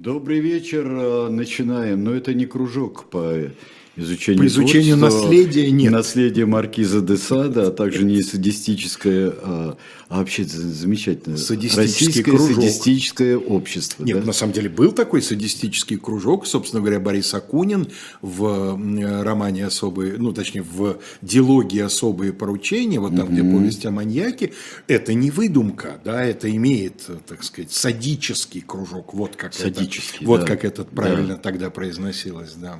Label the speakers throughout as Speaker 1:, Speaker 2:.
Speaker 1: Добрый вечер. Э, начинаем. Но это не кружок по изучению,
Speaker 2: по изучению наследия нет.
Speaker 1: Наследие маркиза де Сада, а также не садистическое, а, а вообще замечательное
Speaker 2: садистический кружок.
Speaker 1: садистическое общество.
Speaker 2: Нет,
Speaker 1: да?
Speaker 2: на самом деле был такой садистический кружок, собственно говоря, Борис Акунин в романе «Особые», ну, точнее, в диалоге «Особые поручения», вот там, угу. где повесть о маньяке, это не выдумка, да, это имеет, так сказать, садический кружок, вот как,
Speaker 1: Садический,
Speaker 2: это, вот
Speaker 1: да.
Speaker 2: как это правильно да. тогда произносилось, да.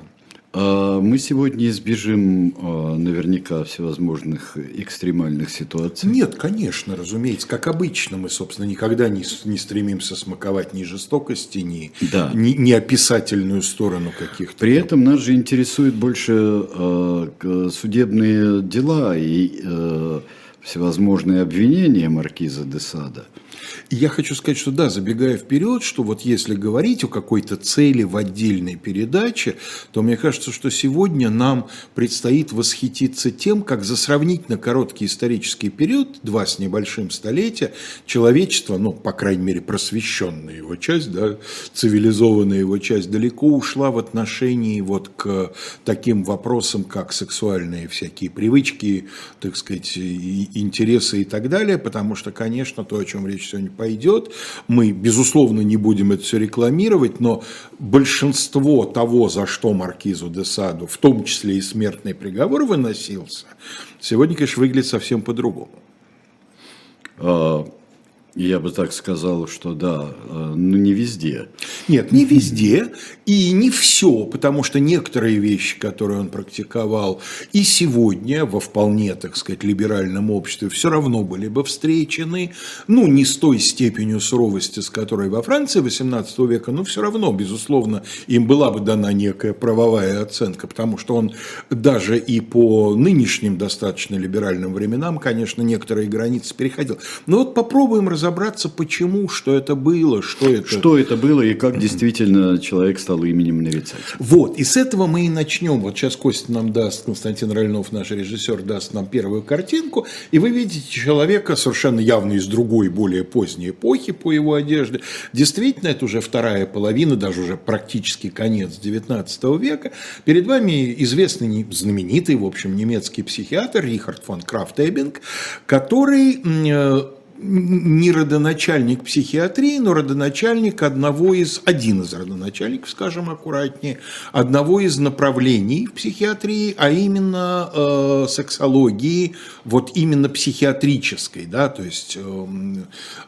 Speaker 1: А, мы сегодня избежим а, наверняка всевозможных экстремальных ситуаций.
Speaker 2: Нет, конечно, разумеется. Как обычно, мы, собственно, никогда не, не стремимся смаковать ни жестокости, ни,
Speaker 1: да.
Speaker 2: ни, ни описательную сторону каких-то.
Speaker 1: При этом нас же интересуют больше э, судебные дела и всевозможные обвинения маркиза де Сада.
Speaker 2: И я хочу сказать, что да, забегая вперед, что вот если говорить о какой-то цели в отдельной передаче, то мне кажется, что сегодня нам предстоит восхититься тем, как за сравнительно короткий исторический период, два с небольшим столетия, человечество, ну, по крайней мере, просвещенная его часть, да, цивилизованная его часть, далеко ушла в отношении вот к таким вопросам, как сексуальные всякие привычки, так сказать, интересы и так далее, потому что, конечно, то, о чем речь сегодня пойдет. Мы, безусловно, не будем это все рекламировать, но большинство того, за что Маркизу де Саду, в том числе и смертный приговор выносился, сегодня, конечно, выглядит совсем по-другому.
Speaker 1: Я бы так сказал, что да, э, но не везде.
Speaker 2: Нет, не везде и не все, потому что некоторые вещи, которые он практиковал и сегодня во вполне, так сказать, либеральном обществе, все равно были бы встречены, ну, не с той степенью суровости, с которой во Франции XVIII века, но все равно, безусловно, им была бы дана некая правовая оценка, потому что он даже и по нынешним достаточно либеральным временам, конечно, некоторые границы переходил. Но вот попробуем разобраться разобраться, почему, что это было, что это...
Speaker 1: Что это было и как действительно человек стал именем нарицателя.
Speaker 2: Вот, и с этого мы и начнем. Вот сейчас Костя нам даст, Константин Рольнов, наш режиссер, даст нам первую картинку, и вы видите человека совершенно явно из другой, более поздней эпохи по его одежде. Действительно, это уже вторая половина, даже уже практически конец XIX века. Перед вами известный, знаменитый, в общем, немецкий психиатр Рихард фон Крафтебинг, который э, не родоначальник психиатрии, но родоначальник одного из, один из родоначальников, скажем аккуратнее, одного из направлений психиатрии, а именно э, сексологии, вот именно психиатрической, да, то есть э,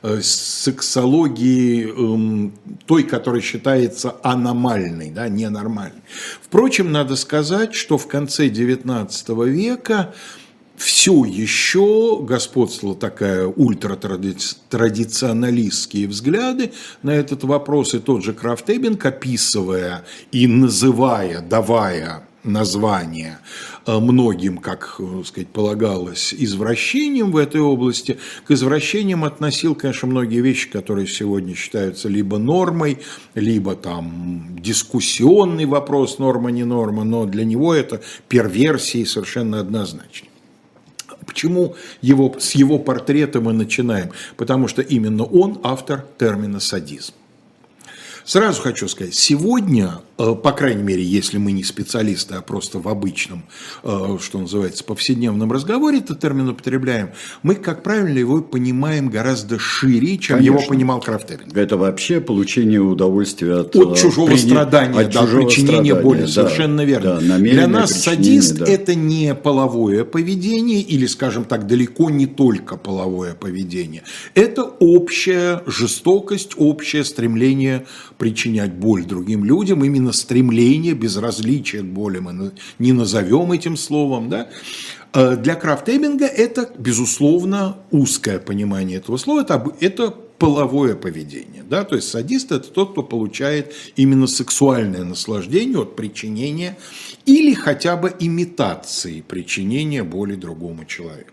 Speaker 2: э, сексологии э, той, которая считается аномальной, да, ненормальной. Впрочем, надо сказать, что в конце XIX века все еще господствовала такая ультратрадиционалистские взгляды на этот вопрос, и тот же Крафтебинг, описывая и называя, давая название э, многим, как э, сказать, полагалось, извращением в этой области, к извращениям относил, конечно, многие вещи, которые сегодня считаются либо нормой, либо там дискуссионный вопрос, норма, не норма, но для него это перверсии совершенно однозначно. Почему его, с его портрета мы начинаем? Потому что именно он автор термина садизм. Сразу хочу сказать, сегодня по крайней мере, если мы не специалисты, а просто в обычном, э, что называется, повседневном разговоре этот термин употребляем, мы, как правильно, его понимаем гораздо шире, чем Конечно. его понимал Крафтеринг.
Speaker 1: Это вообще получение удовольствия от,
Speaker 2: от чужого при... страдания, от да, чужого причинения боли, да, совершенно верно. Да, Для нас садист да. это не половое поведение или, скажем так, далеко не только половое поведение. Это общая жестокость, общее стремление причинять боль другим людям, именно стремление, безразличие к боли не назовем этим словом, да, э, для Крафтебинга это, безусловно, узкое понимание этого слова, это, это половое поведение. Да? То есть садист – это тот, кто получает именно сексуальное наслаждение от причинения или хотя бы имитации причинения боли другому человеку.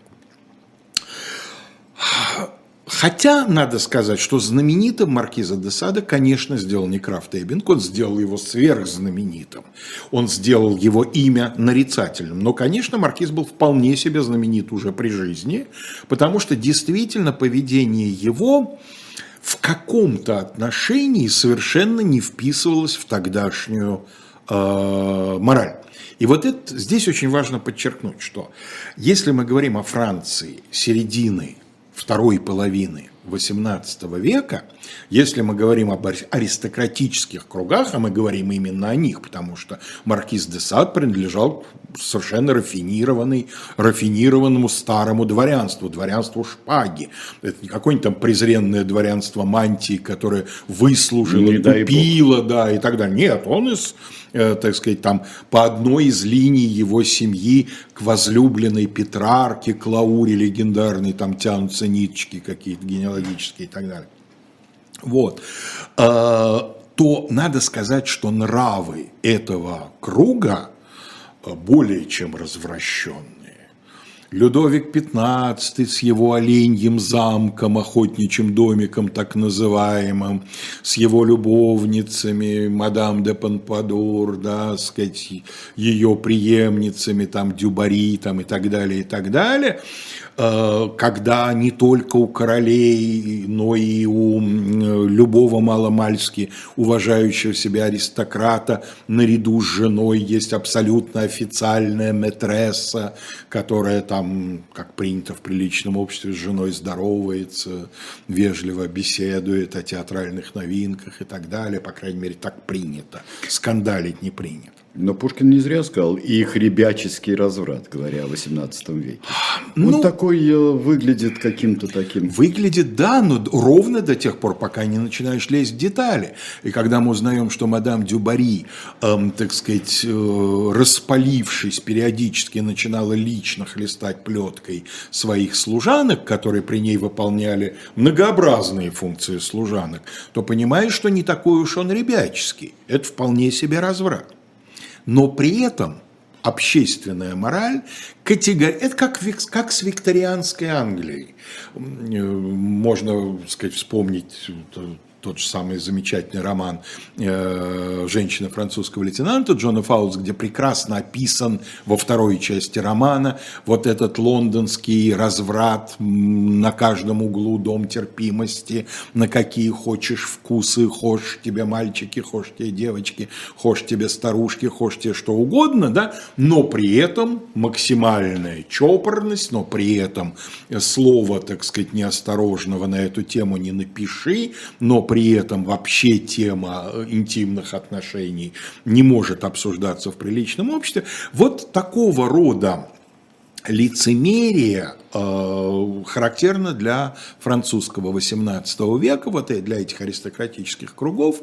Speaker 2: Хотя, надо сказать, что знаменитым Маркиза де Сада, конечно, сделал не Крафт Эббинг, он сделал его сверхзнаменитым. Он сделал его имя нарицательным. Но, конечно, Маркиз был вполне себе знаменит уже при жизни, потому что действительно поведение его в каком-то отношении совершенно не вписывалась в тогдашнюю э, мораль. И вот это, здесь очень важно подчеркнуть, что если мы говорим о Франции середины второй половины XVIII века, если мы говорим об аристократических кругах, а мы говорим именно о них, потому что маркиз де Сад принадлежал совершенно рафинированный, рафинированному старому дворянству, дворянству шпаги. Это не какое-нибудь там презренное дворянство мантии, которое выслужило, купило, да, и так далее. Нет, он из так сказать, там по одной из линий его семьи к возлюбленной Петрарке, к Лауре легендарной, там тянутся ниточки какие-то генеалогические и так далее. Вот. А, то надо сказать, что нравы этого круга более чем развращенные. Людовик XV с его оленьим замком, охотничьим домиком так называемым, с его любовницами, мадам де Панпадур, да, сказать, ее преемницами, там, Дюбари, там, и так далее, и так далее, когда не только у королей, но и у любого маломальски уважающего себя аристократа наряду с женой есть абсолютно официальная метресса, которая там там, как принято в приличном обществе, с женой здоровается, вежливо беседует о театральных новинках и так далее. По крайней мере, так принято. Скандалить не принято.
Speaker 1: Но Пушкин не зря сказал их ребяческий разврат, говоря о 18 веке. Ну, Он такой э, выглядит каким-то таким.
Speaker 2: Выглядит, да, но ровно до тех пор, пока не начинаешь лезть в детали. И когда мы узнаем, что мадам Дюбари, эм, так сказать, э, распалившись, периодически начинала лично хлестать плеткой своих служанок, которые при ней выполняли многообразные функции служанок, то понимаешь, что не такой уж он ребяческий. Это вполне себе разврат но при этом общественная мораль категория, это как, как с викторианской Англией. Э, можно сказать, вспомнить тот же самый замечательный роман э, «Женщина французского лейтенанта» Джона Фаулс, где прекрасно описан во второй части романа вот этот лондонский разврат на каждом углу дом терпимости, на какие хочешь вкусы, хочешь тебе мальчики, хочешь тебе девочки, хочешь тебе старушки, хочешь тебе что угодно, да, но при этом максимальная чопорность, но при этом слово, так сказать, неосторожного на эту тему не напиши, но при этом вообще тема э, интимных отношений не может обсуждаться в приличном обществе. Вот такого рода лицемерие э, характерно для французского XVIII века, вот и для этих аристократических кругов.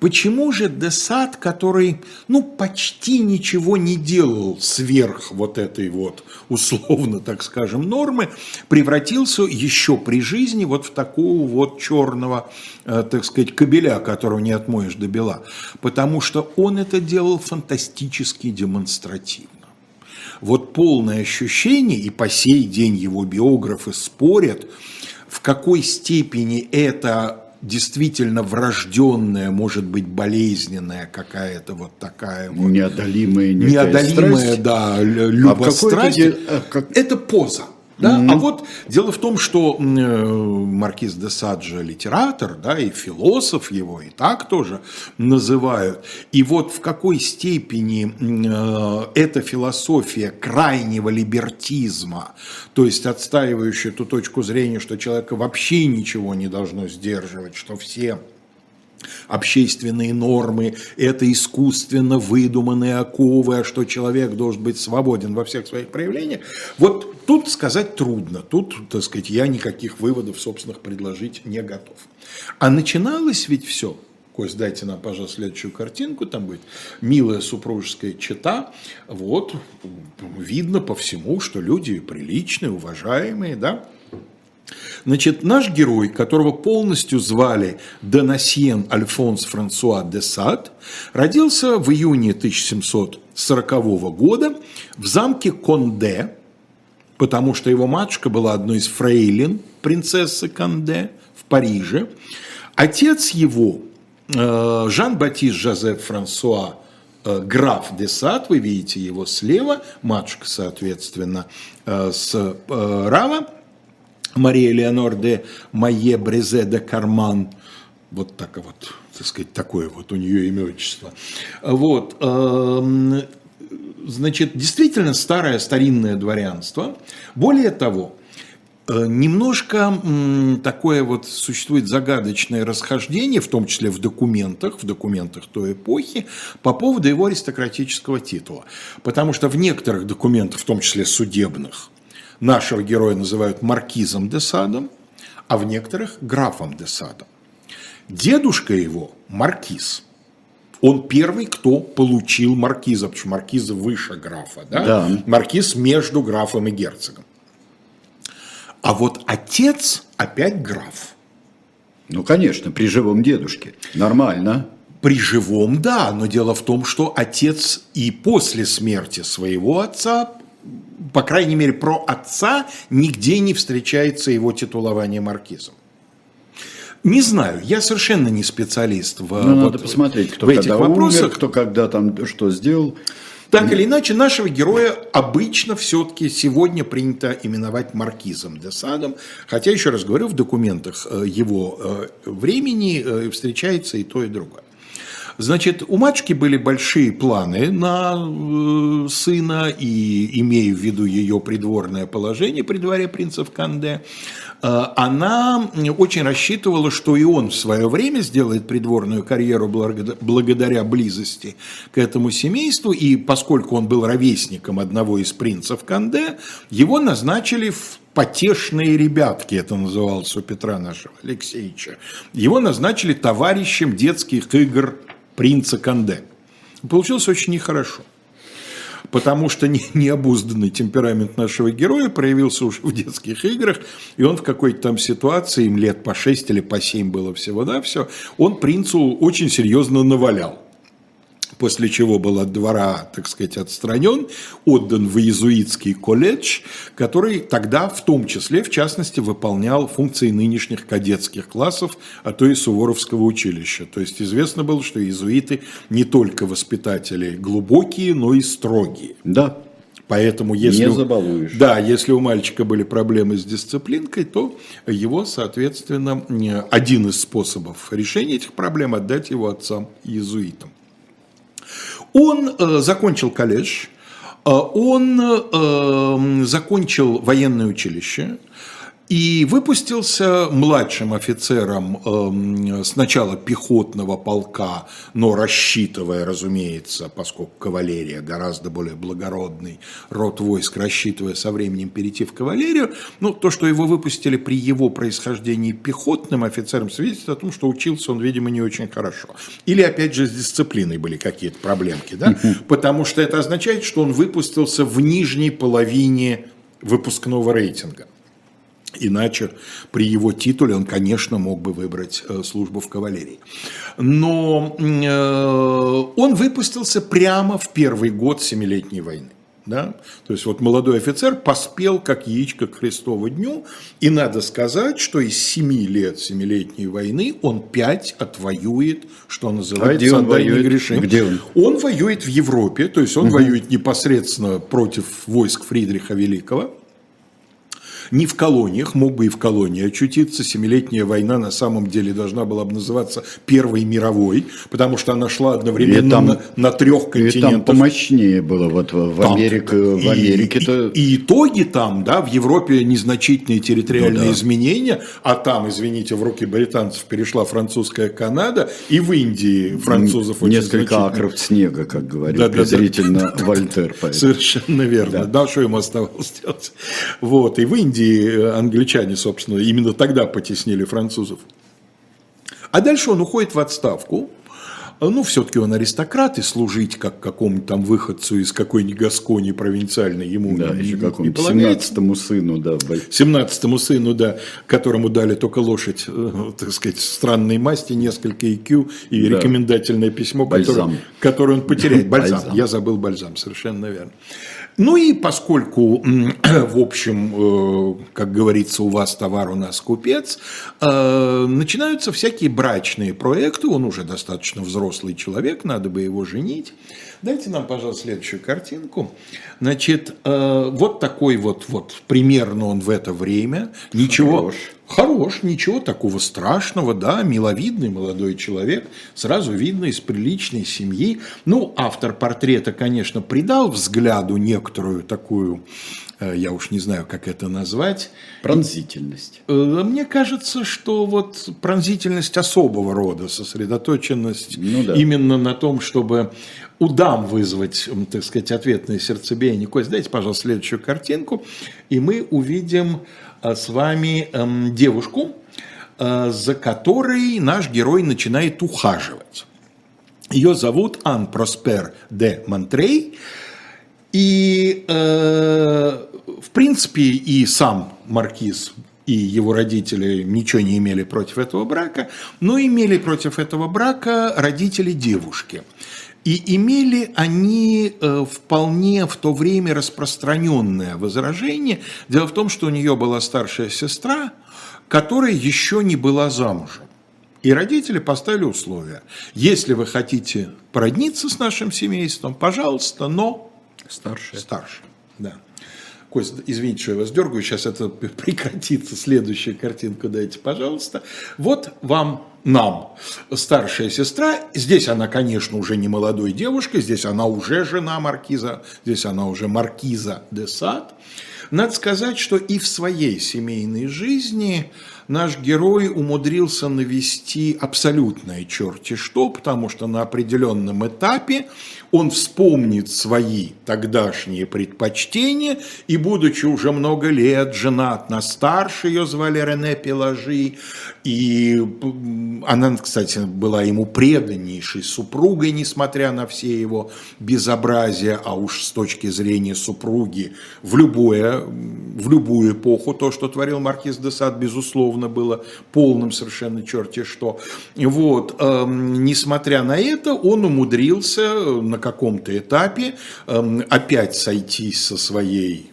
Speaker 2: Почему же Десад, который ну, почти ничего не делал сверх вот этой вот условно, так скажем, нормы, превратился еще при жизни вот в такого вот черного, э, так сказать, кабеля, которого не отмоешь до бела? Потому что он это делал фантастически демонстративно вот полное ощущение, и по сей день его биографы спорят, в какой степени это действительно врожденная, может быть, болезненная какая-то вот такая вот...
Speaker 1: Неодолимая,
Speaker 2: неодолимая, страсть. да, любострасть. А как... Это поза. Да? Mm-hmm. А вот дело в том, что э, Маркиз де Саджа литератор, да, и философ его и так тоже называют. И вот в какой степени э, эта философия крайнего либертизма, то есть отстаивающая ту точку зрения, что человека вообще ничего не должно сдерживать, что все общественные нормы, это искусственно выдуманные оковы, а что человек должен быть свободен во всех своих проявлениях. Вот тут сказать трудно, тут, так сказать, я никаких выводов собственных предложить не готов. А начиналось ведь все Кость, дайте нам, пожалуйста, следующую картинку, там будет милая супружеская чета, вот, видно по всему, что люди приличные, уважаемые, да, Значит, наш герой, которого полностью звали Донасьен Альфонс Франсуа де Сад, родился в июне 1740 года в замке Конде, потому что его матушка была одной из фрейлин принцессы Конде в Париже. Отец его, э, Жан-Батист Жозеф Франсуа э, граф де Сад, вы видите его слева, матушка, соответственно, э, с Рава, Мария Леонор де Майе Брезе де Карман. Вот так вот, так сказать, такое вот у нее имя отчество. Вот. эм, Значит, действительно старое старинное дворянство. Более того, э, Немножко такое вот существует загадочное расхождение, в том числе в документах, в документах той эпохи, по поводу его аристократического титула. Потому что в некоторых документах, в том числе судебных, нашего героя называют маркизом де Садом, а в некоторых графом де Садом. Дедушка его маркиз. Он первый, кто получил маркиза, потому что маркиза выше графа. Да?
Speaker 1: Да.
Speaker 2: Маркиз между графом и герцогом. А вот отец опять граф.
Speaker 1: Ну, конечно, при живом дедушке. Нормально.
Speaker 2: При живом, да, но дело в том, что отец и после смерти своего отца, по крайней мере, про отца нигде не встречается его титулование маркизом. Не знаю, я совершенно не специалист в,
Speaker 1: Ну,
Speaker 2: вот
Speaker 1: надо посмотреть, кто
Speaker 2: в этих
Speaker 1: когда
Speaker 2: вопросах.
Speaker 1: умер, кто когда там что сделал.
Speaker 2: Так или иначе, нашего героя обычно все-таки сегодня принято именовать маркизом де Садом, хотя, еще раз говорю, в документах э, его э, времени э, встречается и то, и другое. Значит, у матушки были большие планы на э, сына, и имея в виду ее придворное положение при дворе принцев Канде, э, она очень рассчитывала, что и он в свое время сделает придворную карьеру благо- благодаря близости к этому семейству, и поскольку он был ровесником одного из принцев Канде, его назначили в потешные ребятки, это называлось у Петра нашего Алексеевича. Его назначили товарищем детских игр принца Канде. Получилось очень нехорошо. Потому что не- необузданный темперамент нашего героя проявился уже в детских играх, и он в какой-то там ситуации, им лет по 6 или по 7 было всего, да, все, он принцу очень серьезно навалял после чего был от двора, так сказать, отстранен, отдан в иезуитский колледж, который тогда, в том числе, в частности, выполнял функции нынешних кадетских классов, а то и Суворовского училища. То есть известно было, что иезуиты не только воспитатели глубокие, но и строгие.
Speaker 1: Да.
Speaker 2: Поэтому если,
Speaker 1: Не забалуешь.
Speaker 2: Да, если у мальчика были проблемы с дисциплинкой, то его, соответственно, один из способов решения этих проблем отдать его отцам иезуитам. Он э, закончил колледж, э, он э, закончил военное училище и выпустился младшим офицером э, сначала пехотного полка, но рассчитывая, разумеется, поскольку кавалерия гораздо более благородный род войск, рассчитывая со временем перейти в кавалерию, ну, то, что его выпустили при его происхождении пехотным офицером, свидетельствует о том, что учился он, видимо, не очень хорошо. Или, опять же, с дисциплиной были какие-то проблемки, да? Потому что это означает, что он выпустился в нижней половине выпускного рейтинга. Иначе при его титуле он, конечно, мог бы выбрать э, службу в кавалерии. Но э, он выпустился прямо в первый год Семилетней войны. Да? То есть вот молодой офицер поспел как яичко к Христову дню, и надо сказать, что из семи лет Семилетней войны он пять отвоюет, что называется,
Speaker 1: А где он воюет?
Speaker 2: греши.
Speaker 1: Где он?
Speaker 2: Он воюет в Европе, то есть он воюет непосредственно против войск Фридриха Великого. Не в колониях, мог бы и в колонии очутиться. Семилетняя война на самом деле должна была бы называться Первой мировой, потому что она шла одновременно
Speaker 1: там-
Speaker 2: на, на трех
Speaker 1: И там
Speaker 2: континентах.
Speaker 1: помощнее было вот в
Speaker 2: Там-
Speaker 1: Америке. В
Speaker 2: и-
Speaker 1: Америке-то...
Speaker 2: и, и итоги там, да, в Европе незначительные территориальные
Speaker 1: Ну да.
Speaker 2: изменения, а там, извините, в руки британцев перешла французская Канада, и в Индии французов очень
Speaker 1: Несколько акров снега, как говорил
Speaker 2: Да-да-да.
Speaker 1: презрительно Вольтер. поэтому.
Speaker 2: Совершенно верно. Да. что ему оставалось делать? Вот. И в Индии э, англичане, собственно, именно тогда потеснили французов. А дальше он уходит в отставку. Ну, все-таки он аристократ, и служить как какому-то там выходцу из какой-нибудь Гаскони провинциальной ему
Speaker 1: Да,
Speaker 2: не,
Speaker 1: еще
Speaker 2: не полагается.
Speaker 1: 17-му сыну, да. бо-
Speaker 2: 17-му сыну, да, которому дали только лошадь, э, так сказать, странной масти, несколько IQ и
Speaker 1: Да.
Speaker 2: рекомендательное письмо, которое, которое он потеряет. Бальзам.
Speaker 1: Бальзам.
Speaker 2: Я забыл бальзам, совершенно верно. Ну и поскольку, в общем, э, как говорится, у вас товар, у нас купец, э, начинаются всякие брачные проекты, он уже достаточно взрослый человек, надо бы его женить. Дайте нам, пожалуйста, следующую картинку. Значит, э, вот такой вот, вот примерно он в это время. Ничего, Хорош. Хорош, ничего такого страшного, да, миловидный молодой человек, сразу видно из приличной семьи. Ну, автор портрета, конечно, придал взгляду некоторую такую Э, я уж не знаю, как это назвать.
Speaker 1: Пронзительность.
Speaker 2: Э, мне кажется, что вот пронзительность особого рода, сосредоточенность ну, да. именно на том, чтобы у дам вызвать, так сказать, ответное сердцебиение. Кость, дайте, пожалуйста, следующую картинку, и мы увидим с вами эм, девушку, за которой наш герой начинает ухаживать. Ее зовут Ан Проспер де Монтрей. И, э, в принципе, и сам маркиз и его родители ничего не имели против этого брака, но имели против этого брака родители девушки. И имели они э, вполне в то время распространенное возражение. Дело в том, что у нее была старшая сестра, которая еще не была замужем. И родители поставили условия. Если вы хотите породниться с нашим семейством, пожалуйста, но
Speaker 1: Старше.
Speaker 2: Старше, да. Кость, извините, что я вас дергаю, сейчас это прекратится. Следующую картинку дайте, пожалуйста. Вот вам, нам, старшая сестра. Здесь она, конечно, уже не молодой девушкой, здесь она уже жена маркиза, здесь она уже маркиза де Сад. Надо сказать, что и в своей семейной жизни наш герой умудрился навести абсолютное черти что, потому что на определенном этапе он вспомнит свои тогдашние предпочтения, и, будучи уже много лет женат на старше, ее звали Рене Пелажи, и она, кстати, была ему преданнейшей супругой, несмотря на все его безобразия, а уж с точки зрения супруги в, любое, в любую эпоху то, что творил маркиз де Сад, безусловно, было полным совершенно черти что. Вот, э, несмотря на это, он умудрился на каком-то этапе эм, опять сойтись со своей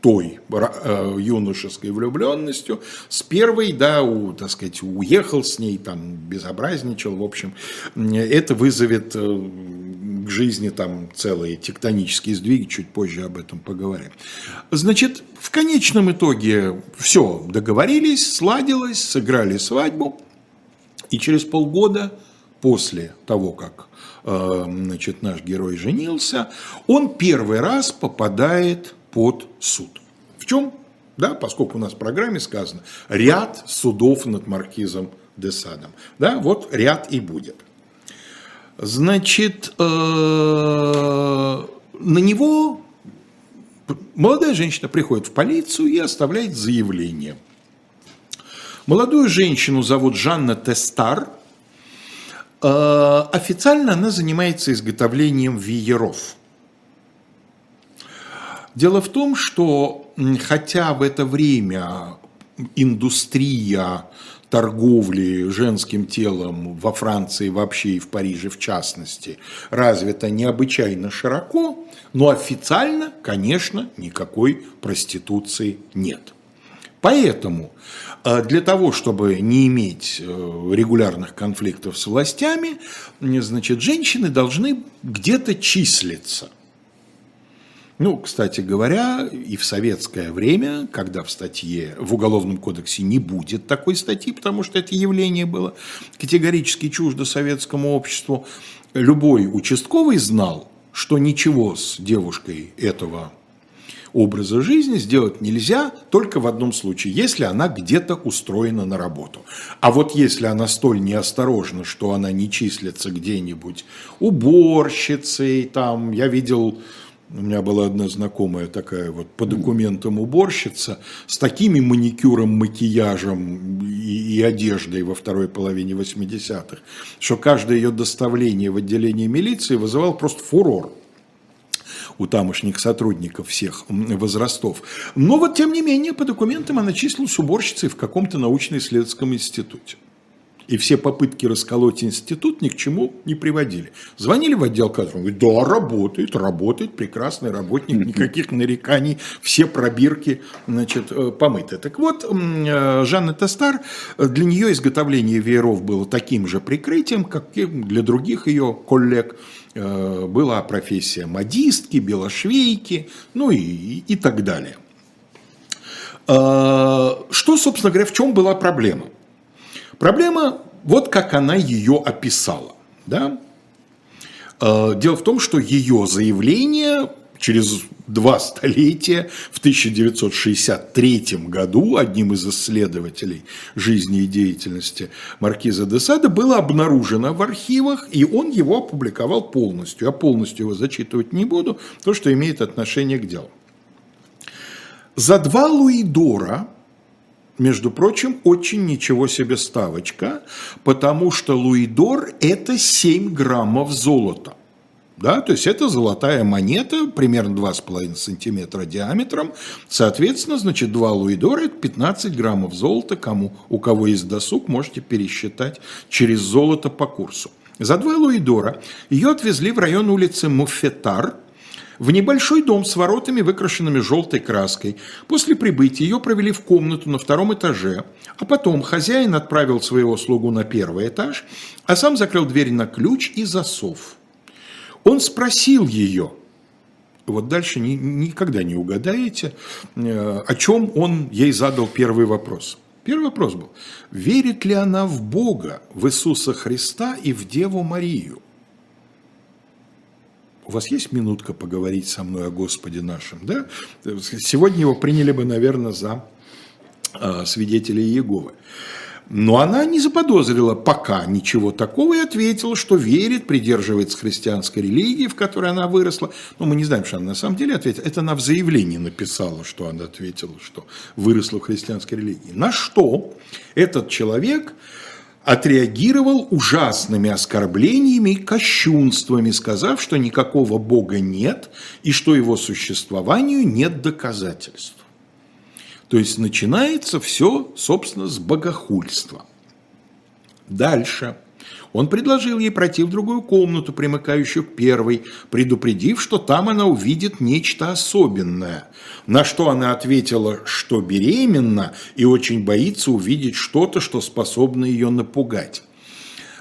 Speaker 2: той э, юношеской влюбленностью. С первой, да, у, так сказать, уехал с ней, там, безобразничал, в общем, это вызовет э, к жизни там целые тектонические сдвиги, чуть позже об этом поговорим. Значит, в конечном итоге все, договорились, сладилось, сыграли свадьбу, и через полгода после того, как Э, значит, наш герой женился, он первый раз попадает под суд. В чем? Да, поскольку у нас в программе сказано ряд судов над маркизом де Садом. Да, вот ряд и будет. Значит, э, на него молодая женщина приходит в полицию и оставляет заявление. Молодую женщину зовут Жанна Тестар – официально она занимается изготовлением вееров. Дело в том, что хотя в это время индустрия торговли женским телом во Франции вообще и в Париже в частности развита необычайно широко, но официально, конечно, никакой проституции нет. Поэтому э, для того, чтобы не иметь э, регулярных конфликтов с властями, значит, женщины должны где-то числиться. Ну, кстати говоря, и в советское время, когда в статье, в Уголовном кодексе не будет такой статьи, потому что это явление было категорически чуждо советскому обществу, любой участковый знал, что ничего с девушкой этого образа жизни сделать нельзя только в одном случае, если она где-то устроена на работу. А вот если она столь неосторожна, что она не числится где-нибудь уборщицей, там, я видел у меня была одна знакомая такая вот по документам уборщица с такими маникюром, макияжем и, и одеждой во второй половине 80-х, что каждое ее доставление в отделение милиции вызывало просто фурор у тамошних сотрудников всех возрастов. Но вот, тем не менее, по документам она числилась уборщицей в каком-то научно-исследовательском институте. И все попытки расколоть институт ни к чему не приводили. Звонили в отдел кадров, говорит, да, работает, работает, прекрасный работник, никаких нареканий, все пробирки значит, э, помыты. Так вот, э, Жанна Тестар, для нее изготовление вееров было таким же прикрытием, как и для других ее коллег. Э, была профессия модистки, белошвейки, ну и, и так далее. Что, собственно говоря, в чем была проблема? Проблема, вот как она ее описала. Да? Э, дело в том, что ее заявление через два столетия, в 1963 году, одним из исследователей жизни и деятельности Маркиза де Сада, было обнаружено в архивах, и он его опубликовал полностью. Я полностью его зачитывать не буду, то, что имеет отношение к делу. За два луидора между прочим, очень ничего себе ставочка, потому что луидор – это 7 граммов золота. Да, то есть это золотая монета, примерно 2,5 сантиметра диаметром. Соответственно, значит, 2 луидора – это 15 граммов золота. Кому, у кого есть досуг, можете пересчитать через золото по курсу. За 2 луидора ее отвезли в район улицы Муфетар – в небольшой дом с воротами, выкрашенными желтой краской. После прибытия ее провели в комнату на втором этаже, а потом хозяин отправил своего слугу на первый этаж, а сам закрыл дверь на ключ и засов. Он спросил ее, вот дальше ни, никогда не угадаете, э, о чем он ей задал первый вопрос. Первый вопрос был, верит ли она в Бога, в Иисуса Христа и в Деву Марию? У вас есть минутка поговорить со мной о Господе нашем, да? Сегодня его приняли бы, наверное, за э, свидетелей Иеговы. Но она не заподозрила пока ничего такого и ответила, что верит, придерживается христианской религии, в которой она выросла. Но мы не знаем, что она на самом деле ответила. Это она в заявлении написала, что она ответила, что выросла в христианской религии. На что этот человек отреагировал ужасными оскорблениями и кощунствами, сказав, что никакого Бога нет и что его существованию нет доказательств. То есть начинается все, собственно, с богохульства. Дальше – он предложил ей пройти в другую комнату, примыкающую к первой, предупредив, что там она увидит нечто особенное. На что она ответила, что беременна и очень боится увидеть что-то, что способно ее напугать.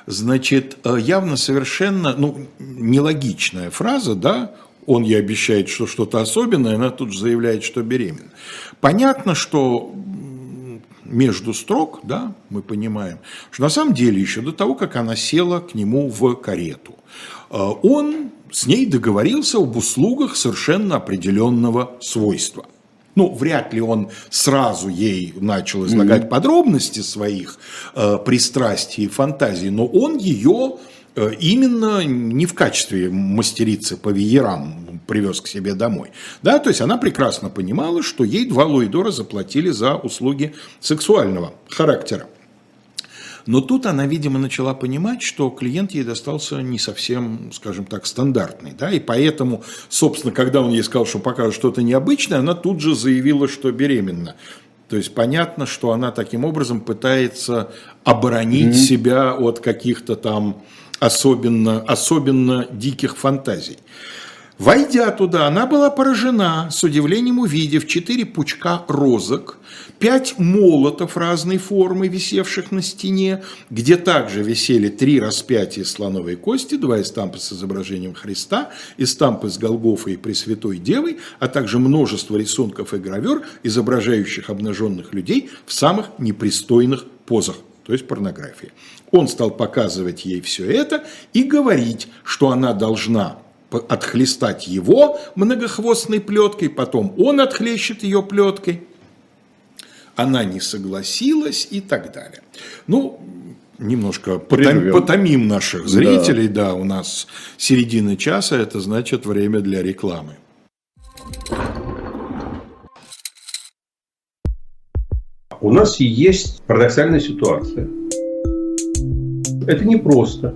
Speaker 2: Значит, э, явно совершенно ну, нелогичная фраза, да, он ей обещает, что что-то особенное, она тут же заявляет, что беременна. Понятно, что между строк, да, мы понимаем, что на самом деле еще до того, как она села к нему в карету, э, он с ней договорился об услугах совершенно определенного свойства. Ну, вряд ли он сразу ей начал излагать mm-hmm. подробности своих э, пристрастий и фантазий, но он ее э, именно не в качестве мастерицы по веерам привез к себе домой. Да, то есть она прекрасно понимала, что ей два луидора заплатили за услуги сексуального характера. Но тут она, видимо, начала понимать, что клиент ей достался не совсем, скажем так, стандартный. Да? И поэтому, собственно, когда он ей сказал, что покажет что-то необычное, она тут же заявила, что беременна. То есть понятно, что она таким образом пытается оборонить mm-hmm. себя от каких-то там особенно, особенно диких фантазий. Войдя туда, она была поражена, с удивлением увидев четыре пучка розок, пять молотов разной формы, висевших на стене, где также висели три распятия слоновой кости, два эстампа с изображением Христа, эстампы с Голгофой и Пресвятой Девой, а также множество рисунков и гравюр, изображающих обнаженных людей в самых непристойных позах то есть порнография. Он стал показывать ей все это и говорить, что она должна отхлестать его многохвостной плеткой, потом он отхлещет ее плеткой. Она не согласилась и так далее. Ну, немножко потом, потомим наших зрителей, да. да, у нас середина часа, это значит время для рекламы.
Speaker 3: У нас есть парадоксальная ситуация. Это непросто.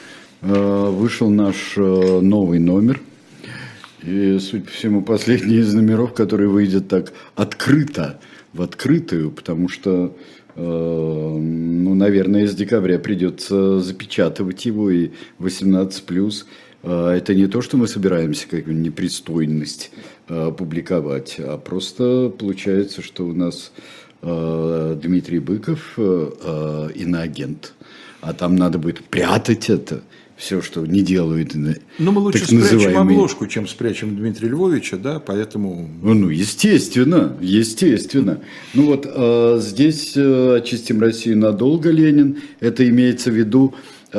Speaker 1: А, вышел наш а, новый номер. И, судя по всему, последний из номеров, который выйдет так открыто, в открытую, потому что, ну, наверное, с декабря придется запечатывать его, и 18+. Это не то, что мы собираемся какую-нибудь непристойность публиковать, а просто получается, что у нас Э, Дмитрий Быков э, э, иноагент. А там надо будет прятать это все, что не делают.
Speaker 2: Ну, мы лучше так спрячем называемые... обложку, чем спрячем Дмитрия Львовича, да, поэтому...
Speaker 1: Ну, естественно, естественно. Ну вот э, здесь э, «Очистим Россию надолго, Ленин». Это имеется в виду э,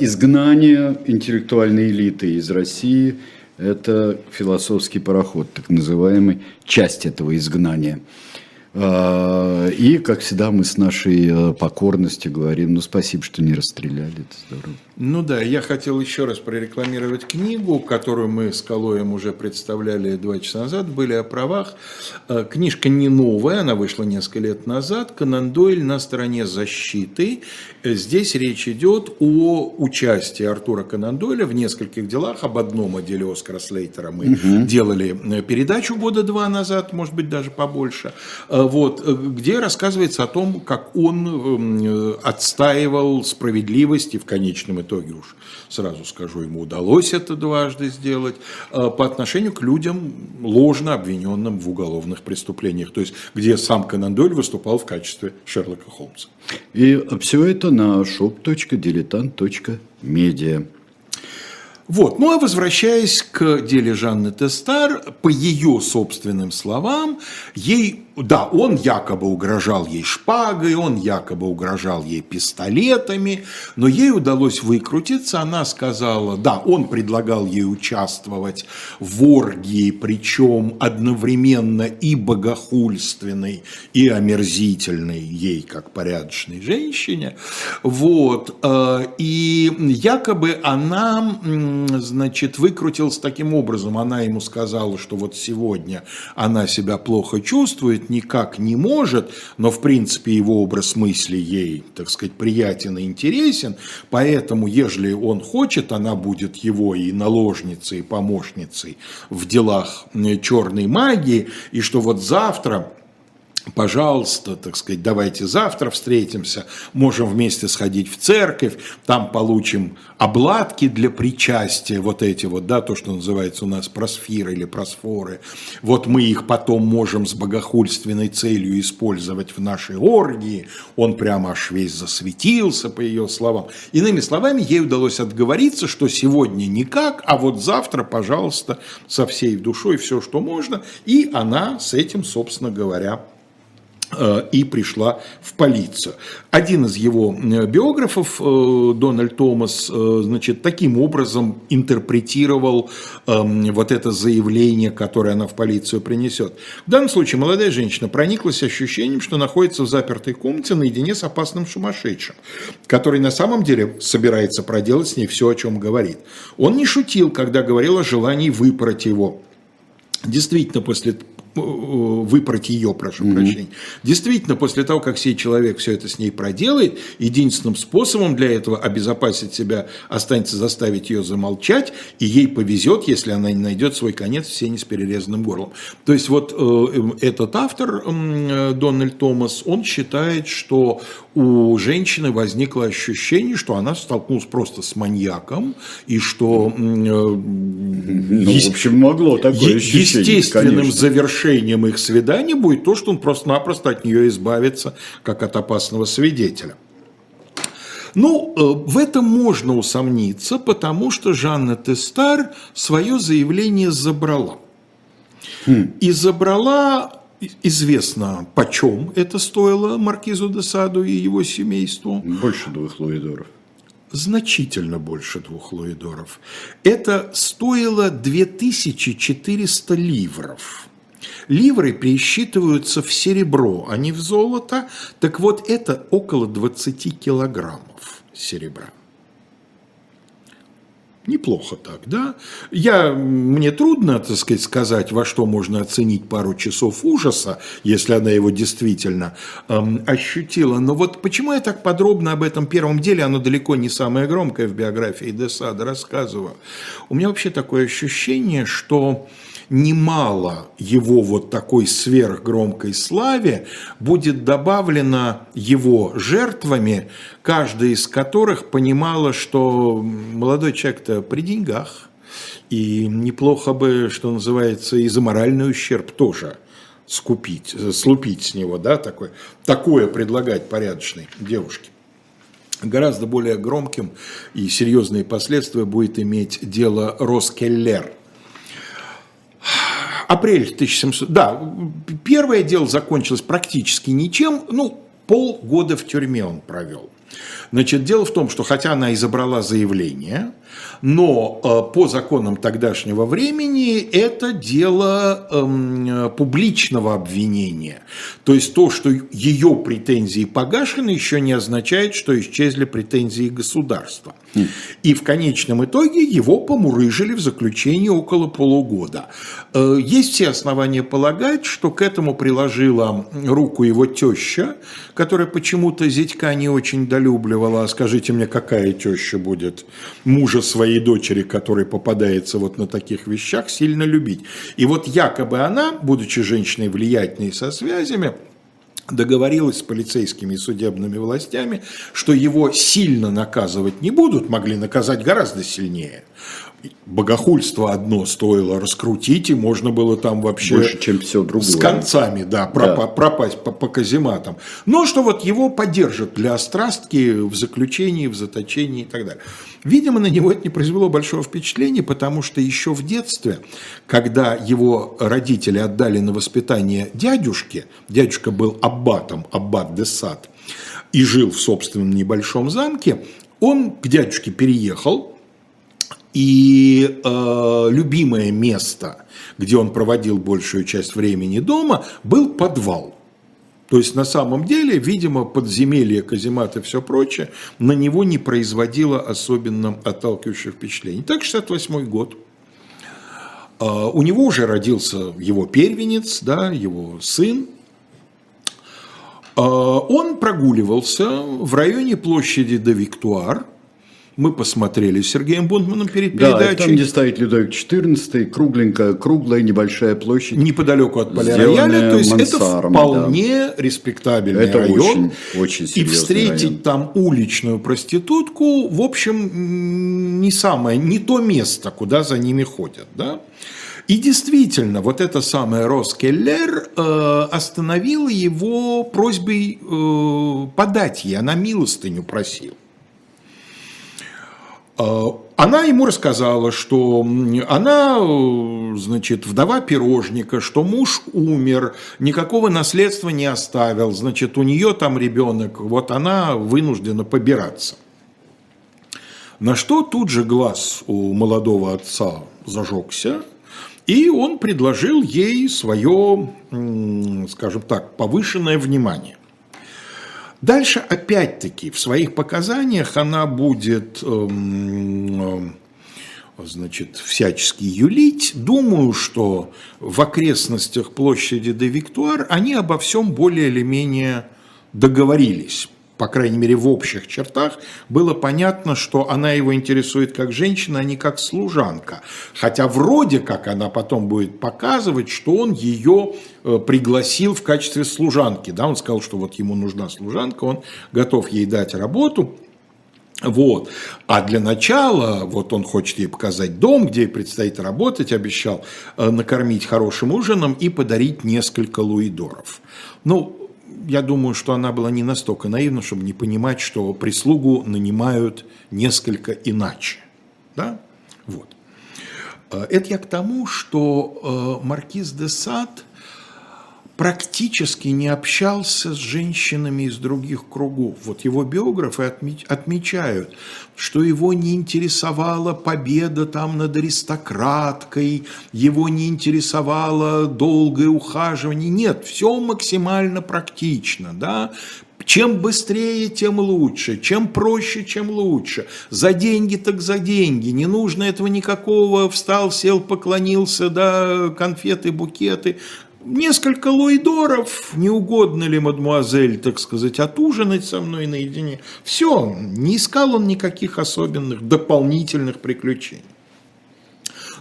Speaker 1: изгнание интеллектуальной элиты из России. Это философский пароход, так называемый, часть этого изгнания. А, и, как всегда, мы с нашей э, покорностью говорим, ну, спасибо, что не расстреляли, это здорово.
Speaker 2: Ну да, я хотел еще раз прорекламировать книгу, которую мы с Калоем уже представляли два часа назад, были о правах. Э, книжка не новая, она вышла несколько лет назад. Конан Дойль на стороне защиты. Здесь речь идет о участии Артура Конан Дойля в нескольких делах. Об одном отделе Оскара Слейтера мы угу. делали э, передачу года два назад, может быть, даже побольше вот, э, где рассказывается о том, как он эм, отстаивал справедливость, и в конечном итоге уж сразу скажу, ему удалось это дважды сделать, э, по отношению к людям, ложно обвиненным в уголовных преступлениях, то есть где сам Конан Дойль выступал в качестве Шерлока Холмса.
Speaker 1: И все это на shop.diletant.media.
Speaker 2: Вот. Ну а возвращаясь к деле Жанны Тестар, по ее собственным словам, ей да, он якобы угрожал ей шпагой, он якобы угрожал ей пистолетами, но ей удалось выкрутиться. Она сказала, да, он предлагал ей участвовать в оргии, причем одновременно и богохульственной, и омерзительной ей, как порядочной женщине. Вот. Э, и якобы она, значит, выкрутилась таким образом. Она ему сказала, что вот сегодня она себя плохо чувствует, никак не может, но в принципе его образ мысли ей, так сказать, приятен и интересен, поэтому, ежели он хочет, она будет его и наложницей, и помощницей в делах черной магии, и что вот завтра пожалуйста, так сказать, давайте завтра встретимся, можем вместе сходить в церковь, там получим обладки для причастия, вот эти вот, да, то, что называется у нас просфиры или просфоры, вот мы их потом можем с богохульственной целью использовать в нашей оргии, он прямо аж весь засветился, по ее словам. Иными словами, ей удалось отговориться, что сегодня никак, а вот завтра, пожалуйста, со всей душой все, что можно, и она с этим, собственно говоря, и пришла в полицию. Один из его э, биографов, э, Дональд Томас, значит, таким образом интерпретировал эм, вот это заявление, которое она в полицию принесет. В данном случае молодая женщина прониклась ощущением, что находится в запертой комнате наедине с опасным сумасшедшим, который на самом деле собирается проделать с ней все, о чем говорит. Он не шутил, когда говорил о желании выпороть его. Действительно, после выпороть ее, прошу mm-hmm. прощения. Действительно, после того, как сей человек все это с ней проделает, единственным способом для этого обезопасить себя останется заставить ее замолчать, и ей повезет, если она не найдет свой конец в сене с перерезанным горлом. То есть вот э, этот автор, э, Дональд Томас, он считает, что у женщины возникло ощущение, что она столкнулась просто с маньяком, и что... Э,
Speaker 1: ну, в общем, могло такое ощущение,
Speaker 2: Естественным конечно. Завершением их свидания будет то, что он просто-напросто от нее избавится, как от опасного свидетеля. Ну, э, в этом можно усомниться, потому что Жанна Тестар свое заявление забрала. Хм. И забрала Известно, почем это стоило маркизу де Саду и его семейству.
Speaker 1: Больше двух луидоров.
Speaker 2: Значительно больше двух луидоров. Это стоило 2400 ливров. Ливры пересчитываются в серебро, а не в золото. Так вот, это около 20 килограммов. серебра. Неплохо так, да? Я, мне трудно, так сказать, сказать, во что можно оценить пару часов ужаса, если она его действительно эм, ощутила. Но вот почему я так подробно об этом первом деле, оно далеко не самое громкое в биографии Десада, рассказываю. У меня вообще такое ощущение, что немало его вот такой сверхгромкой славе будет добавлено его жертвами, каждая из которых понимала, что молодой человек-то при деньгах, и неплохо бы, что называется, и за моральный ущерб тоже скупить, слупить с него, да, такое, такое предлагать порядочной девушке. Гораздо более громким и серьезные последствия будет иметь дело Роскеллер – Апрель 1700... Да, первое дело закончилось практически ничем. Ну, полгода в тюрьме он провел. Значит, дело в том, что хотя она изобрала заявление, но э, по законам тогдашнего времени это дело э, публичного обвинения. То есть то, что ее претензии погашены, еще не означает, что исчезли претензии государства. Хм. И в конечном итоге его помурыжили в заключении около полугода. Э, есть все основания полагать, что к этому приложила руку его теща, которая почему-то зятька не очень долюбливала. А скажите мне, какая теща будет мужа своей дочери, который попадается вот на таких вещах, сильно любить. И вот якобы она, будучи женщиной влиятельной со связями, договорилась с полицейскими и судебными властями, что его сильно наказывать не будут, могли наказать гораздо сильнее богохульство одно стоило раскрутить, и можно было там вообще...
Speaker 1: Больше, чем все другое.
Speaker 2: С концами, да, пропа- да. пропасть по, по казематам. Но что вот его поддержат для острастки в заключении, в заточении и так далее. Видимо, на него это не произвело большого впечатления, потому что еще в детстве, когда его родители отдали на воспитание дядюшке, дядюшка был аббатом, аббат де Сад, и жил в собственном небольшом замке, он к дядюшке переехал, и э, любимое место, где он проводил большую часть времени дома, был подвал. То есть на самом деле, видимо, подземелье, каземат и все прочее на него не производило особенно отталкивающего впечатления. Так, 68 год. Э, у него уже родился его первенец, да, его сын. Э, он прогуливался в районе площади де Виктуар – мы посмотрели с Сергеем Бунтманом перед передачей.
Speaker 1: Да, там, где стоит Людовик XIV, кругленькая, круглая небольшая площадь.
Speaker 2: Неподалеку от поля рояля, то есть это вполне да. респектабельный это район.
Speaker 1: Очень, очень И
Speaker 2: встретить
Speaker 1: район.
Speaker 2: там уличную проститутку, в общем, не самое, не то место, куда за ними ходят, да. И действительно, вот эта самая Роскеллер э, остановила его просьбой э, подать ей, она милостыню просила. А, она ему рассказала, что она, значит, вдова пирожника, что муж умер, никакого наследства не оставил, значит, у нее там ребенок, вот она вынуждена побираться. На что тут же глаз у молодого отца зажегся, и он предложил ей свое, скажем так, повышенное внимание. Дальше, опять-таки, в своих показаниях она будет эм, э, значит, всячески юлить. Думаю, что в окрестностях площади де Виктуар они обо всем более или менее договорились по крайней мере в общих чертах, было понятно, что она его интересует как женщина, а не как служанка. Хотя вроде как она потом будет показывать, что он ее э, пригласил в качестве служанки. Да, он сказал, что вот ему нужна служанка, он готов ей дать работу. Вот. А для начала, вот он хочет ей показать дом, где ей предстоит работать, обещал э, накормить хорошим ужином и подарить несколько луидоров. Ну, я думаю, что она была не настолько наивна, чтобы не понимать, что прислугу нанимают несколько иначе. Да? Вот. Э, это я к тому, что э, маркиз де Сад – практически не общался с женщинами из других кругов. Вот его биографы отмечают, что его не интересовала победа там над аристократкой, его не интересовало долгое ухаживание. Нет, все максимально практично. Да? Чем быстрее, тем лучше. Чем проще, чем лучше. За деньги, так за деньги. Не нужно этого никакого. Встал, сел, поклонился, да, конфеты, букеты. Несколько лойдоров, не угодно ли, мадемуазель, так сказать, отужинать со мной наедине. Все, не искал он никаких особенных дополнительных приключений.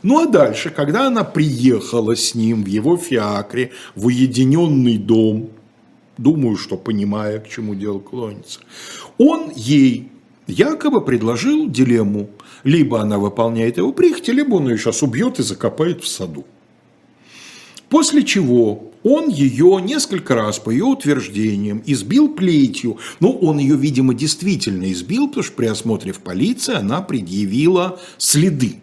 Speaker 2: Ну а дальше, когда она приехала с ним в его фиакре в уединенный дом, думаю, что понимая, к чему дело клонится, он ей якобы предложил дилемму. Либо она выполняет его прихоти, либо он ее сейчас убьет и закопает в саду. После чего он ее несколько раз, по ее утверждениям, избил плетью. Ну, он ее, видимо, действительно избил, потому что при осмотре в полиции она предъявила следы.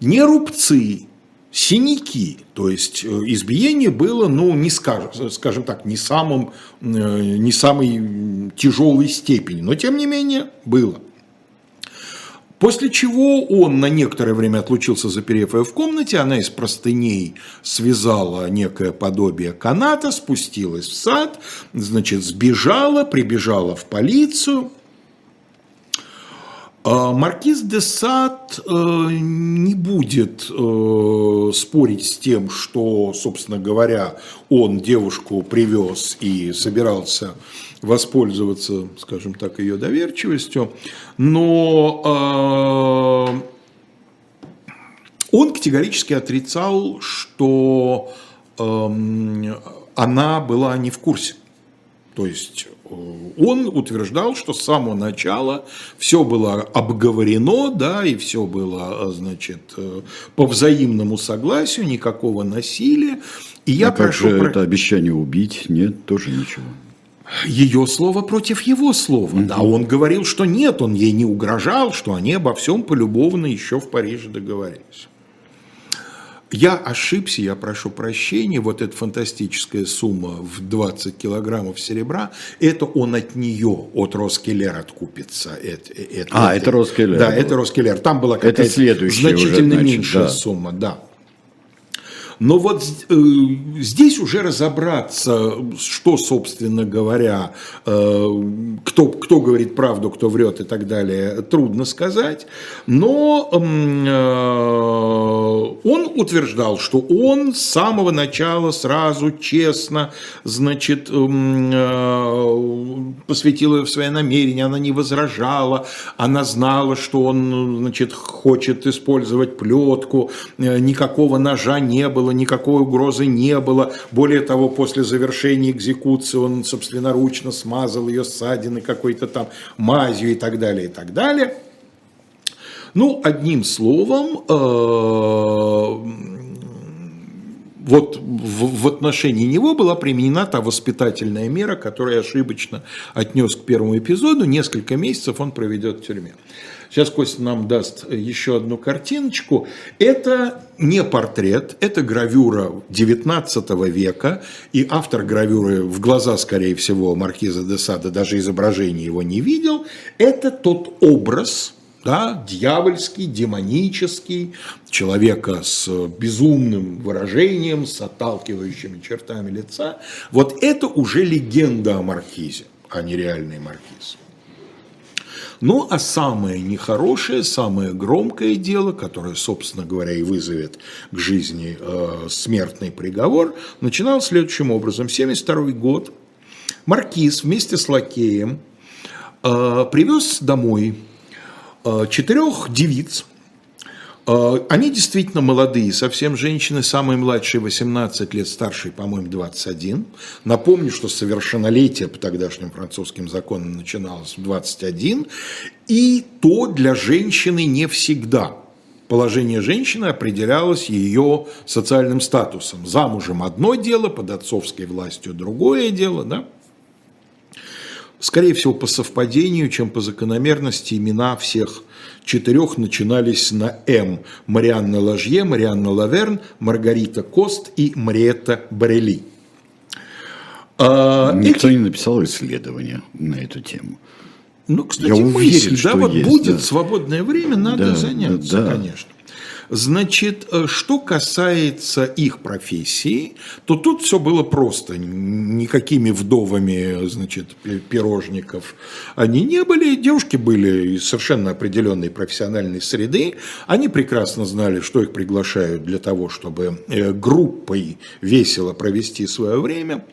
Speaker 2: Не рубцы, синяки. То есть э, избиение было, ну, не скажем, скажем так, не, самым, э, не самой тяжелой степени, но тем не менее было. После чего он на некоторое время отлучился, заперев ее в комнате, она из простыней связала некое подобие каната, спустилась в сад, значит, сбежала, прибежала в полицию. А Маркиз де Сад э, не будет э, спорить с тем, что, собственно говоря, он девушку привез и собирался воспользоваться, скажем так, ее доверчивостью, но э, он категорически отрицал, что эм, она была не в курсе. То есть э, он утверждал, что с самого начала все было обговорено, да, и все было, э, значит, по взаимному согласию, никакого насилия. И
Speaker 1: я а прошу... Как же про... это обещание убить? Нет, тоже ничего
Speaker 2: ее слово против его слова. Mm-hmm. Да, он говорил, что нет, он ей не угрожал, что они обо всем полюбовно еще в Париже договорились. Я ошибся, я прошу прощения, вот эта фантастическая сумма в 20 килограммов серебра, это он от нее, от Роскеллер откупится. Это,
Speaker 1: это, а, это, это Роскеллер.
Speaker 2: Да, это Роскеллер. Там была какая-то значительно уже, значит, меньшая да. сумма, да. Но вот э, здесь уже разобраться, что, собственно говоря, э, кто, кто говорит правду, кто врет и так далее, трудно сказать. Но э, он утверждал, что он с самого начала сразу честно, значит, посвятил ее в свои намерения, она не возражала, она знала, что он, значит, хочет использовать плетку, никакого ножа не было, было, никакой угрозы не было. Более того, после завершения экзекуции он собственноручно смазал ее ссадины какой-то там мазью и так далее, и так далее. Ну, одним словом, э, вот в, отношении него была применена та воспитательная мера, которую я ошибочно отнес к первому эпизоду. Несколько месяцев он проведет в тюрьме. Сейчас Костя нам даст еще одну картиночку. Это не портрет, это гравюра 19 века, и автор гравюры в глаза, скорее всего, маркиза де Сада, даже изображение его не видел. Это тот образ, да, дьявольский, демонический, человека с безумным выражением, с отталкивающими чертами лица. Вот это уже легенда о маркизе, а не реальный маркиз. Ну, а самое нехорошее, самое громкое дело, которое, собственно говоря, и вызовет к жизни э, смертный приговор, начиналось следующим образом. 1972 год. Маркиз вместе с лакеем э, привез домой э, четырех девиц, они действительно молодые, совсем женщины, самые младшие 18 лет, старшие, по-моему, 21. Напомню, что совершеннолетие по тогдашним французским законам начиналось в 21. И то для женщины не всегда. Положение женщины определялось ее социальным статусом. Замужем одно дело, под отцовской властью другое дело. Да? Скорее всего, по совпадению, чем по закономерности, имена всех четырех начинались на М. Марианна Ложье, Марианна Лаверн, Маргарита Кост и Мариетта Барели.
Speaker 1: А, Никто эти... не написал исследования на эту тему.
Speaker 2: Ну, кстати, Я уверен, мысль, да, вот есть, будет да. свободное время, надо да, заняться, да. конечно. Значит, э, что касается их профессии, то тут все было просто. Никакими вдовами, значит, пирожников они не были. Девушки были из совершенно определенной профессиональной среды. Они прекрасно знали, что их приглашают для того, чтобы э, группой весело провести свое время.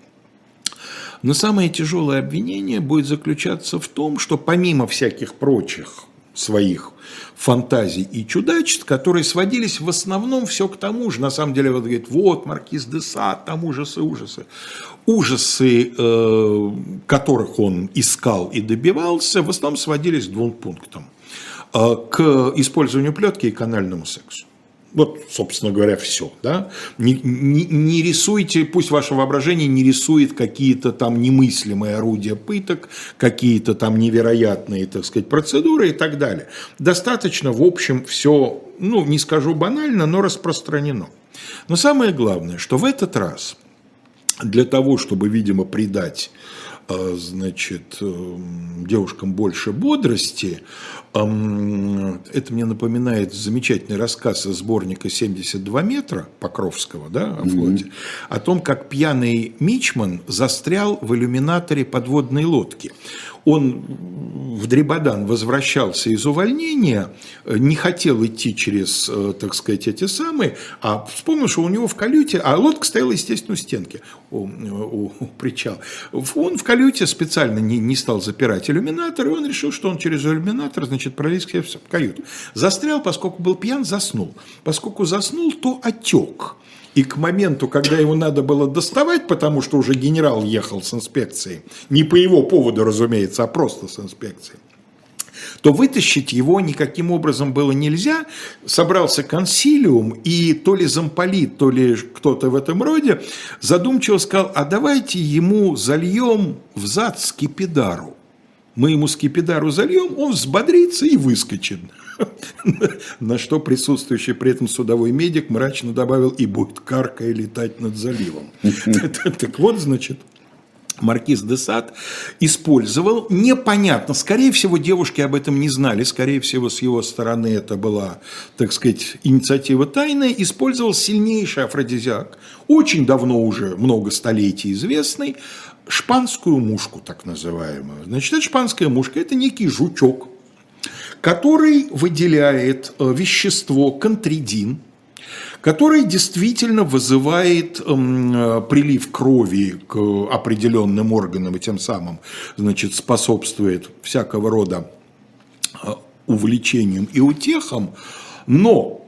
Speaker 2: Но самое тяжелое обвинение будет заключаться в том, что помимо всяких прочих своих фантазий и чудачеств, которые сводились в основном все к тому же. На самом деле, вот говорит, вот Маркиз де Сад, там ужасы, ужасы. Ужасы, э, которых он искал и добивался, в основном сводились к двум пунктам. Э, к использованию плетки и канальному сексу. Вот, собственно говоря, все. Да? Не, не, не рисуйте, пусть ваше воображение не рисует какие-то там немыслимые орудия пыток, какие-то там невероятные, так сказать, процедуры и так далее. Достаточно, в общем, все, ну, не скажу банально, но распространено. Но самое главное, что в этот раз для того, чтобы, видимо, придать а, значит, эм, девушкам больше бодрости. Это мне напоминает замечательный рассказ из сборника «72 метра» Покровского, да, о флоте, mm-hmm. о том, как пьяный Мичман застрял в иллюминаторе подводной лодки он в Дребодан возвращался из увольнения, не хотел идти через, э, так сказать, эти самые, а вспомнил, что у него в калюте, а лодка стояла, естественно, у стенки, у, у, у причала. Он в калюте специально не, не стал запирать иллюминатор, и он решил, что он через иллюминатор, значит, пролез в каюту. Застрял, поскольку был пьян, заснул. Поскольку заснул, то отек. И к моменту, когда его надо было доставать, потому что уже генерал ехал с инспекцией, не по его поводу, разумеется, а просто с инспекцией, то вытащить его никаким образом было нельзя. Собрался консилиум, и то ли замполит, то ли кто-то в этом роде задумчиво сказал, а давайте ему зальем в зад скипидару. Мы ему скипидару зальем, он взбодрится и выскочит. На что присутствующий при этом судовой медик мрачно добавил и будет каркая летать над заливом. Так вот, значит, Маркиз де Сад использовал, непонятно, скорее всего, девушки об этом не знали, скорее всего, с его стороны это была, так сказать, инициатива тайная, использовал сильнейший афродизиак, очень давно уже, много столетий известный, шпанскую мушку, так называемую. Значит, эта шпанская мушка – это некий жучок, который выделяет э, вещество контридин, который действительно вызывает эм, э, прилив крови к определенным органам и тем самым значит, способствует всякого рода э, увлечениям и утехам, но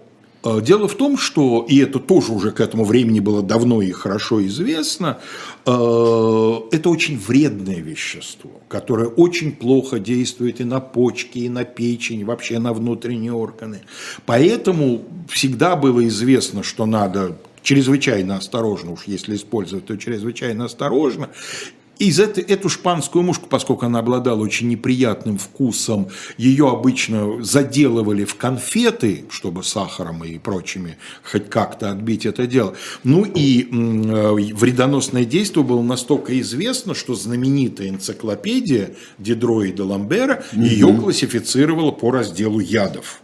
Speaker 2: дело в том, что, и это тоже уже к этому времени было давно и хорошо известно, э, это очень вредное вещество, которое очень плохо действует и на почки, и на печень, и вообще на внутренние органы. Поэтому всегда было известно, что надо чрезвычайно осторожно, уж если использовать, то чрезвычайно осторожно. И за это, эту шпанскую мушку, поскольку она обладала очень неприятным вкусом, ее обычно заделывали в конфеты, чтобы сахаром и прочими хоть как-то отбить это дело. Ну и э, вредоносное действие было настолько известно, что знаменитая энциклопедия Дидро и де Ламбера угу. ее классифицировала по разделу ядов.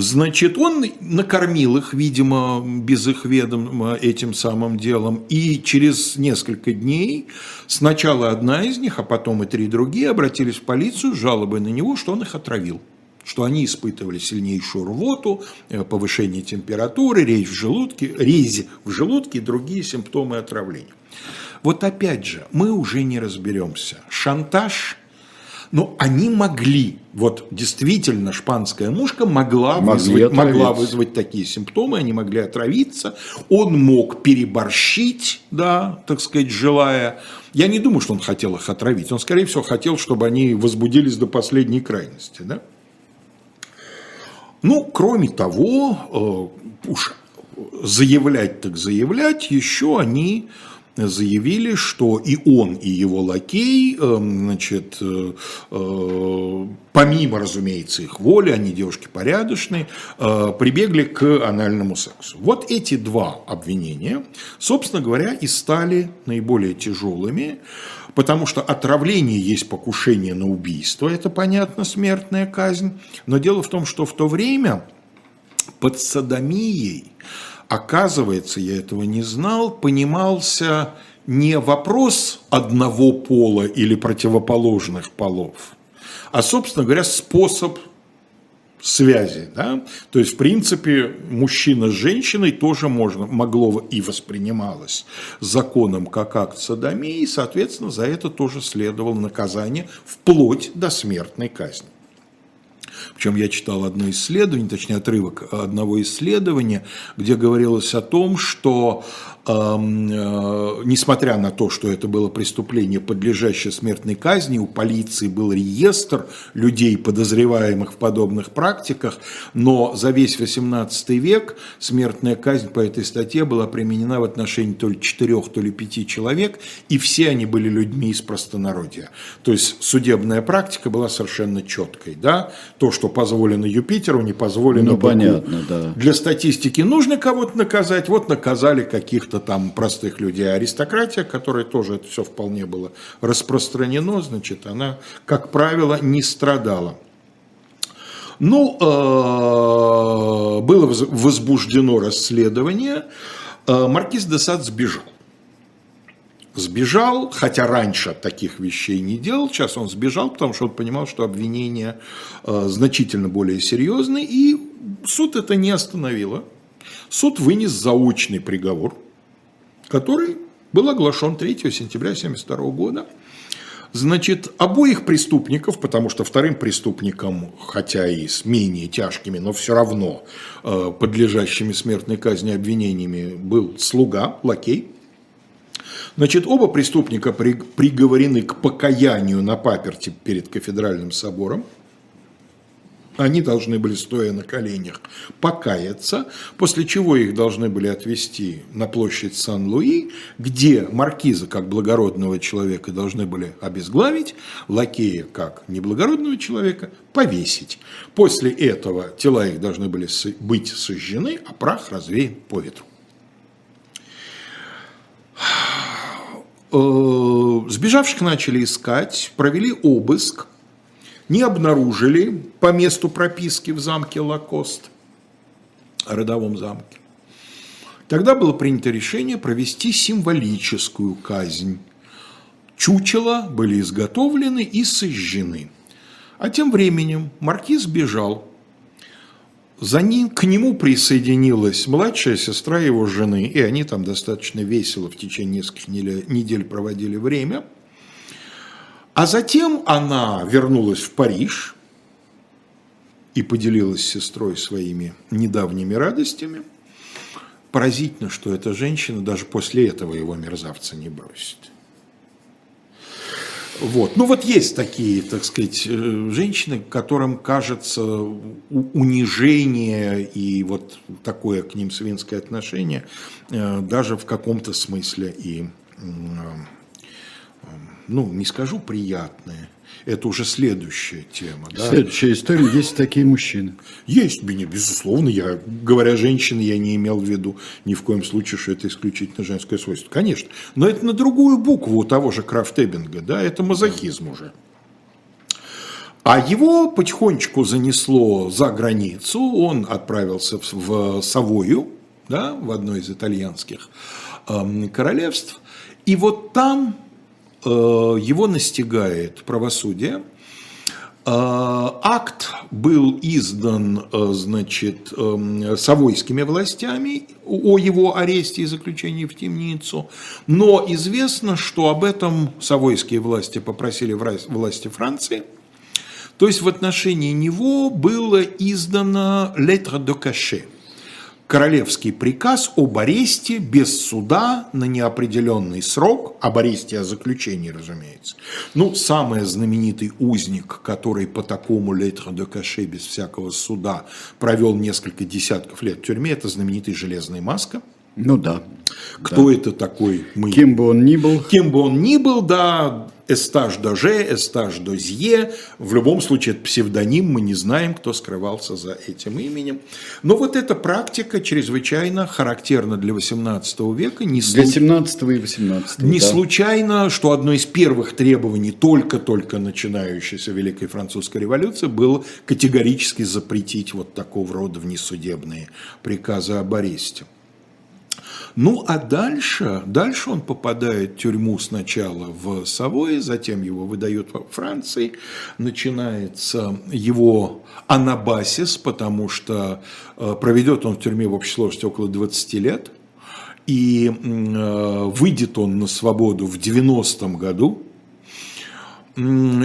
Speaker 2: Значит, он накормил их, видимо, без их ведома этим самым делом. И через несколько дней сначала одна из них, а потом и три другие обратились в полицию с жалобой на него, что он их отравил что они испытывали сильнейшую рвоту, э, повышение температуры, резь в желудке, резь в желудке и другие симптомы отравления. Вот опять же, мы уже не разберемся. Шантаж – но они могли, вот действительно шпанская мушка могла, вызвать, могла вызвать такие симптомы, они могли отравиться, он мог переборщить, да, так сказать, желая. Я не думаю, что он хотел их отравить, он, скорее всего, хотел, чтобы они возбудились до последней крайности, да. Ну, кроме того, э, уж заявлять так заявлять, еще они заявили, что и он, и его лакей, эм, значит, э, э, помимо, разумеется, их воли, они девушки порядочные, э, прибегли к анальному сексу. Вот эти два обвинения, собственно говоря, и стали наиболее тяжелыми, потому что отравление есть покушение на убийство, это, понятно, смертная казнь, но дело в том, что в то время под садомией, оказывается, я этого не знал, понимался не вопрос одного пола или противоположных полов, а, собственно говоря, способ связи. Да? То есть, в принципе, мужчина с женщиной тоже можно, могло и воспринималось законом как акт садомии, и, соответственно, за это тоже следовало наказание вплоть до смертной казни. Причем я читал одно исследование, точнее отрывок одного исследования, где говорилось о том, что Эм, э, несмотря на то, что это было преступление, подлежащее смертной казни, у полиции был реестр людей, подозреваемых в подобных практиках, но за весь 18 век смертная казнь по этой статье была применена в отношении то ли четырех, то ли пяти человек, и все они были людьми из простонародья. То есть судебная практика была совершенно четкой. Да? То, что позволено Юпитеру, не позволено
Speaker 1: ну, понятно, да.
Speaker 2: Для статистики нужно кого-то наказать, вот наказали каких-то там простых людей, аристократия, которая тоже это все вполне было распространено, значит, она, как правило, не страдала. Ну, э, было возбуждено расследование, э, маркиз де Сад сбежал. Сбежал, хотя раньше таких вещей не делал, сейчас он сбежал, потому что он понимал, что обвинения э, значительно более серьезные, и суд это не остановило. Суд вынес заочный приговор – который был оглашен 3 сентября 1972 года. Значит, обоих преступников, потому что вторым преступником, хотя и с менее тяжкими, но все равно э, подлежащими смертной казни обвинениями, был слуга, лакей. Значит, оба преступника приговорены к покаянию на паперти перед кафедральным собором они должны были, стоя на коленях, покаяться, после чего их должны были отвезти на площадь Сан-Луи, где маркиза, как благородного человека, должны были обезглавить, лакея, как неблагородного человека, повесить. После этого тела их должны были быть сожжены, а прах развеян по ветру. Э, сбежавших начали искать, провели обыск – не обнаружили по месту прописки в замке Лакост, родовом замке. Тогда было принято решение провести символическую казнь. Чучела были изготовлены и сожжены. А тем временем маркиз бежал. За ним, к нему присоединилась младшая сестра его жены, и они там достаточно весело в течение нескольких недель проводили время – а затем она вернулась в Париж и поделилась с сестрой своими недавними радостями. Поразительно, что эта женщина даже после этого его мерзавца не бросит. Вот. Ну вот есть такие, так сказать, э, женщины, которым кажется унижение и вот такое к ним свинское отношение э, даже в каком-то смысле и ну, не скажу приятные, это уже следующая тема.
Speaker 1: Да? Следующая история, есть такие мужчины.
Speaker 2: Есть, безусловно, я, говоря женщины, я не имел в виду ни в коем случае, что это исключительно женское свойство. Конечно, но это на другую букву у того же Крафтебинга, да, это мазохизм уже. А его потихонечку занесло за границу, он отправился в Савою, да, в одно из итальянских э, королевств, и вот там его настигает правосудие. Э, акт был издан, э, значит, савойскими властями о его аресте и заключении в темницу, но известно, что об этом савойские власти попросили власти Франции, то есть в отношении него было издано «lettre de cachet», королевский приказ об аресте без суда на неопределенный срок, об аресте о заключении, разумеется. Ну, самый знаменитый узник, который по такому летре де каше без всякого суда провел несколько десятков лет в тюрьме, это знаменитый Железный Маска.
Speaker 1: Ну да.
Speaker 2: Кто
Speaker 1: да.
Speaker 2: это такой?
Speaker 1: Мы... Кем бы он ни был.
Speaker 2: Кем бы он ни был, да, Эстаж Доже, Эстаж Дозье. В любом случае, это псевдоним, мы не знаем, кто скрывался за этим именем. Но вот эта практика чрезвычайно характерна для 18 века. Не
Speaker 1: Для 17 и 18
Speaker 2: не
Speaker 1: да.
Speaker 2: случайно, что одно из первых требований только-только начинающейся Великой Французской революции было категорически запретить вот такого рода внесудебные приказы об аресте. Ну, а дальше, дальше он попадает в тюрьму сначала в Савое, затем его выдают во Франции, начинается его анабасис, потому что э, проведет он в тюрьме в общей сложности около 20 лет, и э, выйдет он на свободу в 90-м году,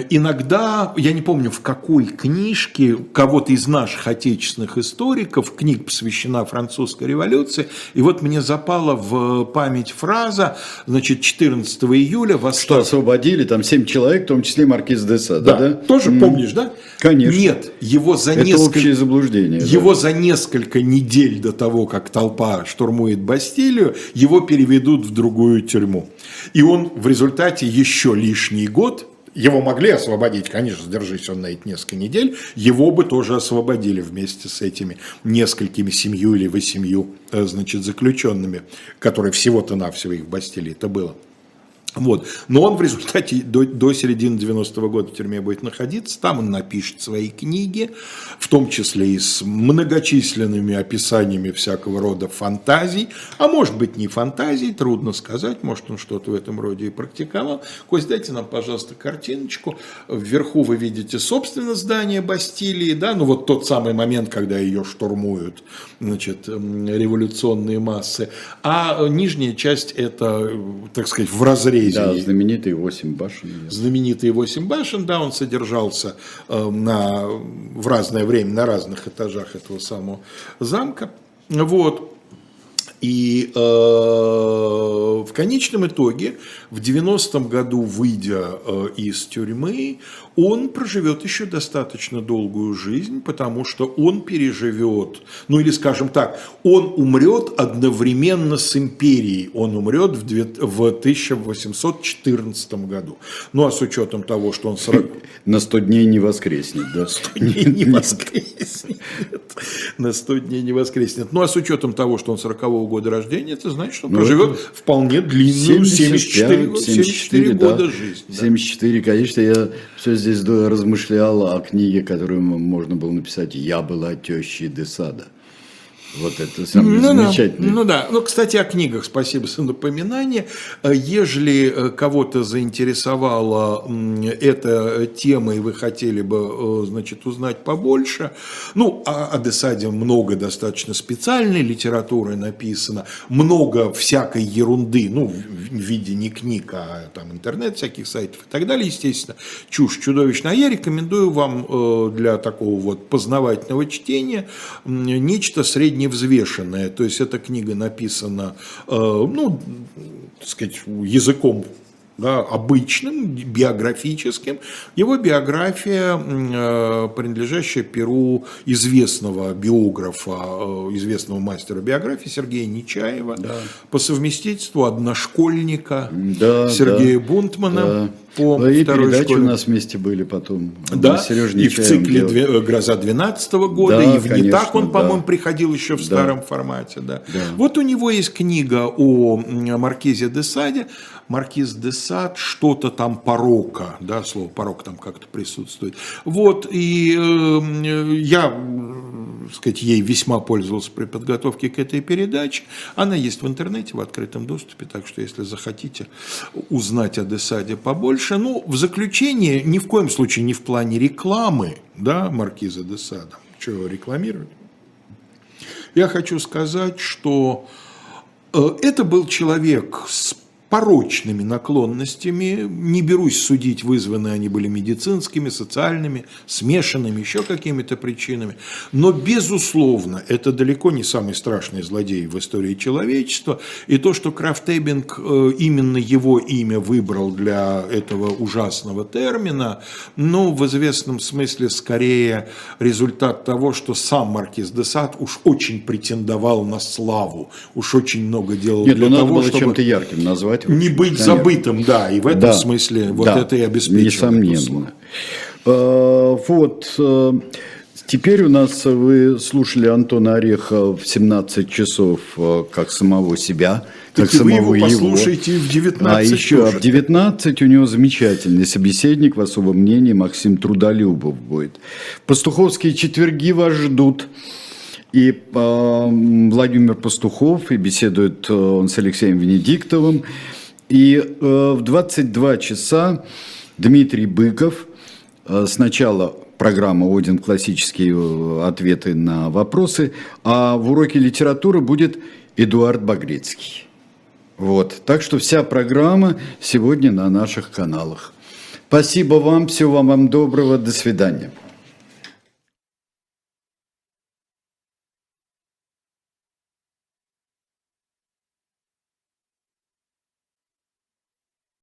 Speaker 2: Иногда, я не помню в какой книжке, кого-то из наших отечественных историков, книг посвящена французской революции, и вот мне запала в память фраза, значит, 14 июля
Speaker 1: Что
Speaker 2: восстал...
Speaker 1: освободили, там 7 человек, в том числе маркиз де Сада,
Speaker 2: Да,
Speaker 1: да?
Speaker 2: тоже
Speaker 1: М.
Speaker 2: помнишь, да?
Speaker 1: Конечно.
Speaker 2: Нет, его за
Speaker 1: Это
Speaker 2: несколько...
Speaker 1: общее заблуждение. да.
Speaker 2: Его за несколько недель до того, как толпа штурмует Бастилию, его переведут в другую тюрьму. И он в результате еще лишний год, его могли освободить, конечно, задержись он на эти несколько недель, его бы тоже освободили вместе с этими несколькими семью или восемью, э, значит, заключенными, которые всего-то навсего их в Бастилии это было. Вот. Но он в результате до, до середины 90-го года в тюрьме будет находиться. Там он напишет свои книги, в том числе и с многочисленными описаниями всякого рода фантазий. А может быть не фантазий, трудно сказать. Может он что-то в этом роде и практиковал. Кость, дайте нам, пожалуйста, картиночку. Вверху вы видите, собственно, здание Бастилии. Да? Ну вот тот самый момент, когда ее штурмуют значит, революционные массы. А нижняя часть это, так сказать, в разрезе
Speaker 1: Да, знаменитые 8 башен.
Speaker 2: знаменитые восемь башен, да, он содержался э, на, в разное время на разных этажах этого самого замка. Вот. И э, в конечном итоге, в 90-м году, выйдя э, из тюрьмы, он проживет еще достаточно долгую жизнь, потому что он переживет, ну или скажем так, он умрет одновременно с империей, он умрет в, две- в 1814 году. Ну а с учетом того, что он 40,
Speaker 1: На 100 дней не воскреснет, да?
Speaker 2: дней не воскреснет. На 100 дней не воскреснет. Ну, а с учетом того, что он 40-го года рождения, это значит, что он
Speaker 1: Ну,
Speaker 2: проживет вполне длинную 74,
Speaker 1: 75,
Speaker 2: года- 74
Speaker 1: да.
Speaker 2: года жизни. да.
Speaker 1: 74, конечно, я все здесь размышлял о книге, которую можно было написать «Я была тещей Десада». Вот это самое
Speaker 2: Ну да,
Speaker 1: замечательное.
Speaker 2: ну да. Ну, кстати, о книгах спасибо за напоминание. Ежели э, кого-то заинтересовала эта тема, и вы хотели бы, э, значит, узнать побольше, ну, о, о Десаде много достаточно специальной литературы написано, много всякой ерунды, ну, в виде не книг, а там интернет, всяких сайтов и так далее, естественно, чушь чудовищная. А я рекомендую вам э, для такого вот познавательного чтения нечто средневзвешенное. То есть эта книга написана, э, ну, так сказать, языком да, обычным, биографическим. Его биография, э, принадлежащая перу известного биографа, э, известного мастера биографии Сергея Нечаева, по совместительству одношкольника
Speaker 1: Да,
Speaker 2: Сергея
Speaker 1: да,
Speaker 2: Бунтмана
Speaker 1: да.
Speaker 2: по
Speaker 1: Да, и передачи
Speaker 2: школе.
Speaker 1: у нас вместе были потом.
Speaker 2: Да,
Speaker 1: Мы с Сережей
Speaker 2: и в цикле
Speaker 1: делали.
Speaker 2: «Две- «Гроза 12 года»,
Speaker 1: Да,
Speaker 2: и в «Не
Speaker 1: конечно,
Speaker 2: так» он,
Speaker 1: да.
Speaker 2: по-моему, приходил еще в
Speaker 1: Да.
Speaker 2: старом формате. Да.
Speaker 1: Да.
Speaker 2: Вот у него есть книга о м, Маркизе де Саде. Маркиз де Сад, что-то там порока, да, слово порок там как-то присутствует. Вот, и э, я, так сказать, ей весьма пользовался при подготовке к этой передаче. Она есть в интернете, в открытом доступе, так что, если захотите узнать о Десаде побольше, ну, в заключение, ни в коем случае не в плане рекламы, да, Маркиза де Сада, что его рекламировать, я хочу сказать, что э, это был человек с порочными наклонностями, не берусь судить, вызваны они были медицинскими, социальными, смешанными, еще какими-то причинами, но, безусловно, это далеко не самый страшный злодей в истории человечества, и то, что Крафтебинг э, именно его имя выбрал для этого ужасного термина, ну, в известном смысле, скорее результат того, что сам Маркиз де Сад уж очень претендовал на славу, уж очень много делал
Speaker 1: Нет,
Speaker 2: для
Speaker 1: ну
Speaker 2: того,
Speaker 1: было
Speaker 2: чтобы...
Speaker 1: чем-то ярким назвать быть.
Speaker 2: Не быть
Speaker 1: конечно.
Speaker 2: забытым, да, и в этом
Speaker 1: Да,
Speaker 2: смысле вот
Speaker 1: да,
Speaker 2: это и обеспечивает.
Speaker 1: Несомненно. Э, Вот. э, Теперь у нас вы слушали Антона Ореха в 17 часов э, как самого себя, как
Speaker 2: Так вы
Speaker 1: самого
Speaker 2: его послушайте в 19
Speaker 1: А еще
Speaker 2: тоже.
Speaker 1: в 19 у него замечательный собеседник в особом мнении Максим Трудолюбов будет. Пастуховские четверги вас ждут. И э, Владимир Пастухов, и беседует э, он с Алексеем Венедиктовым. И э, в 22 часа Дмитрий Быков, э, сначала программа «Один. Классические э, ответы на вопросы», а в уроке литературы будет Эдуард Багрецкий. Вот. Так что вся программа сегодня на наших каналах. Спасибо вам, всего вам доброго, до свидания.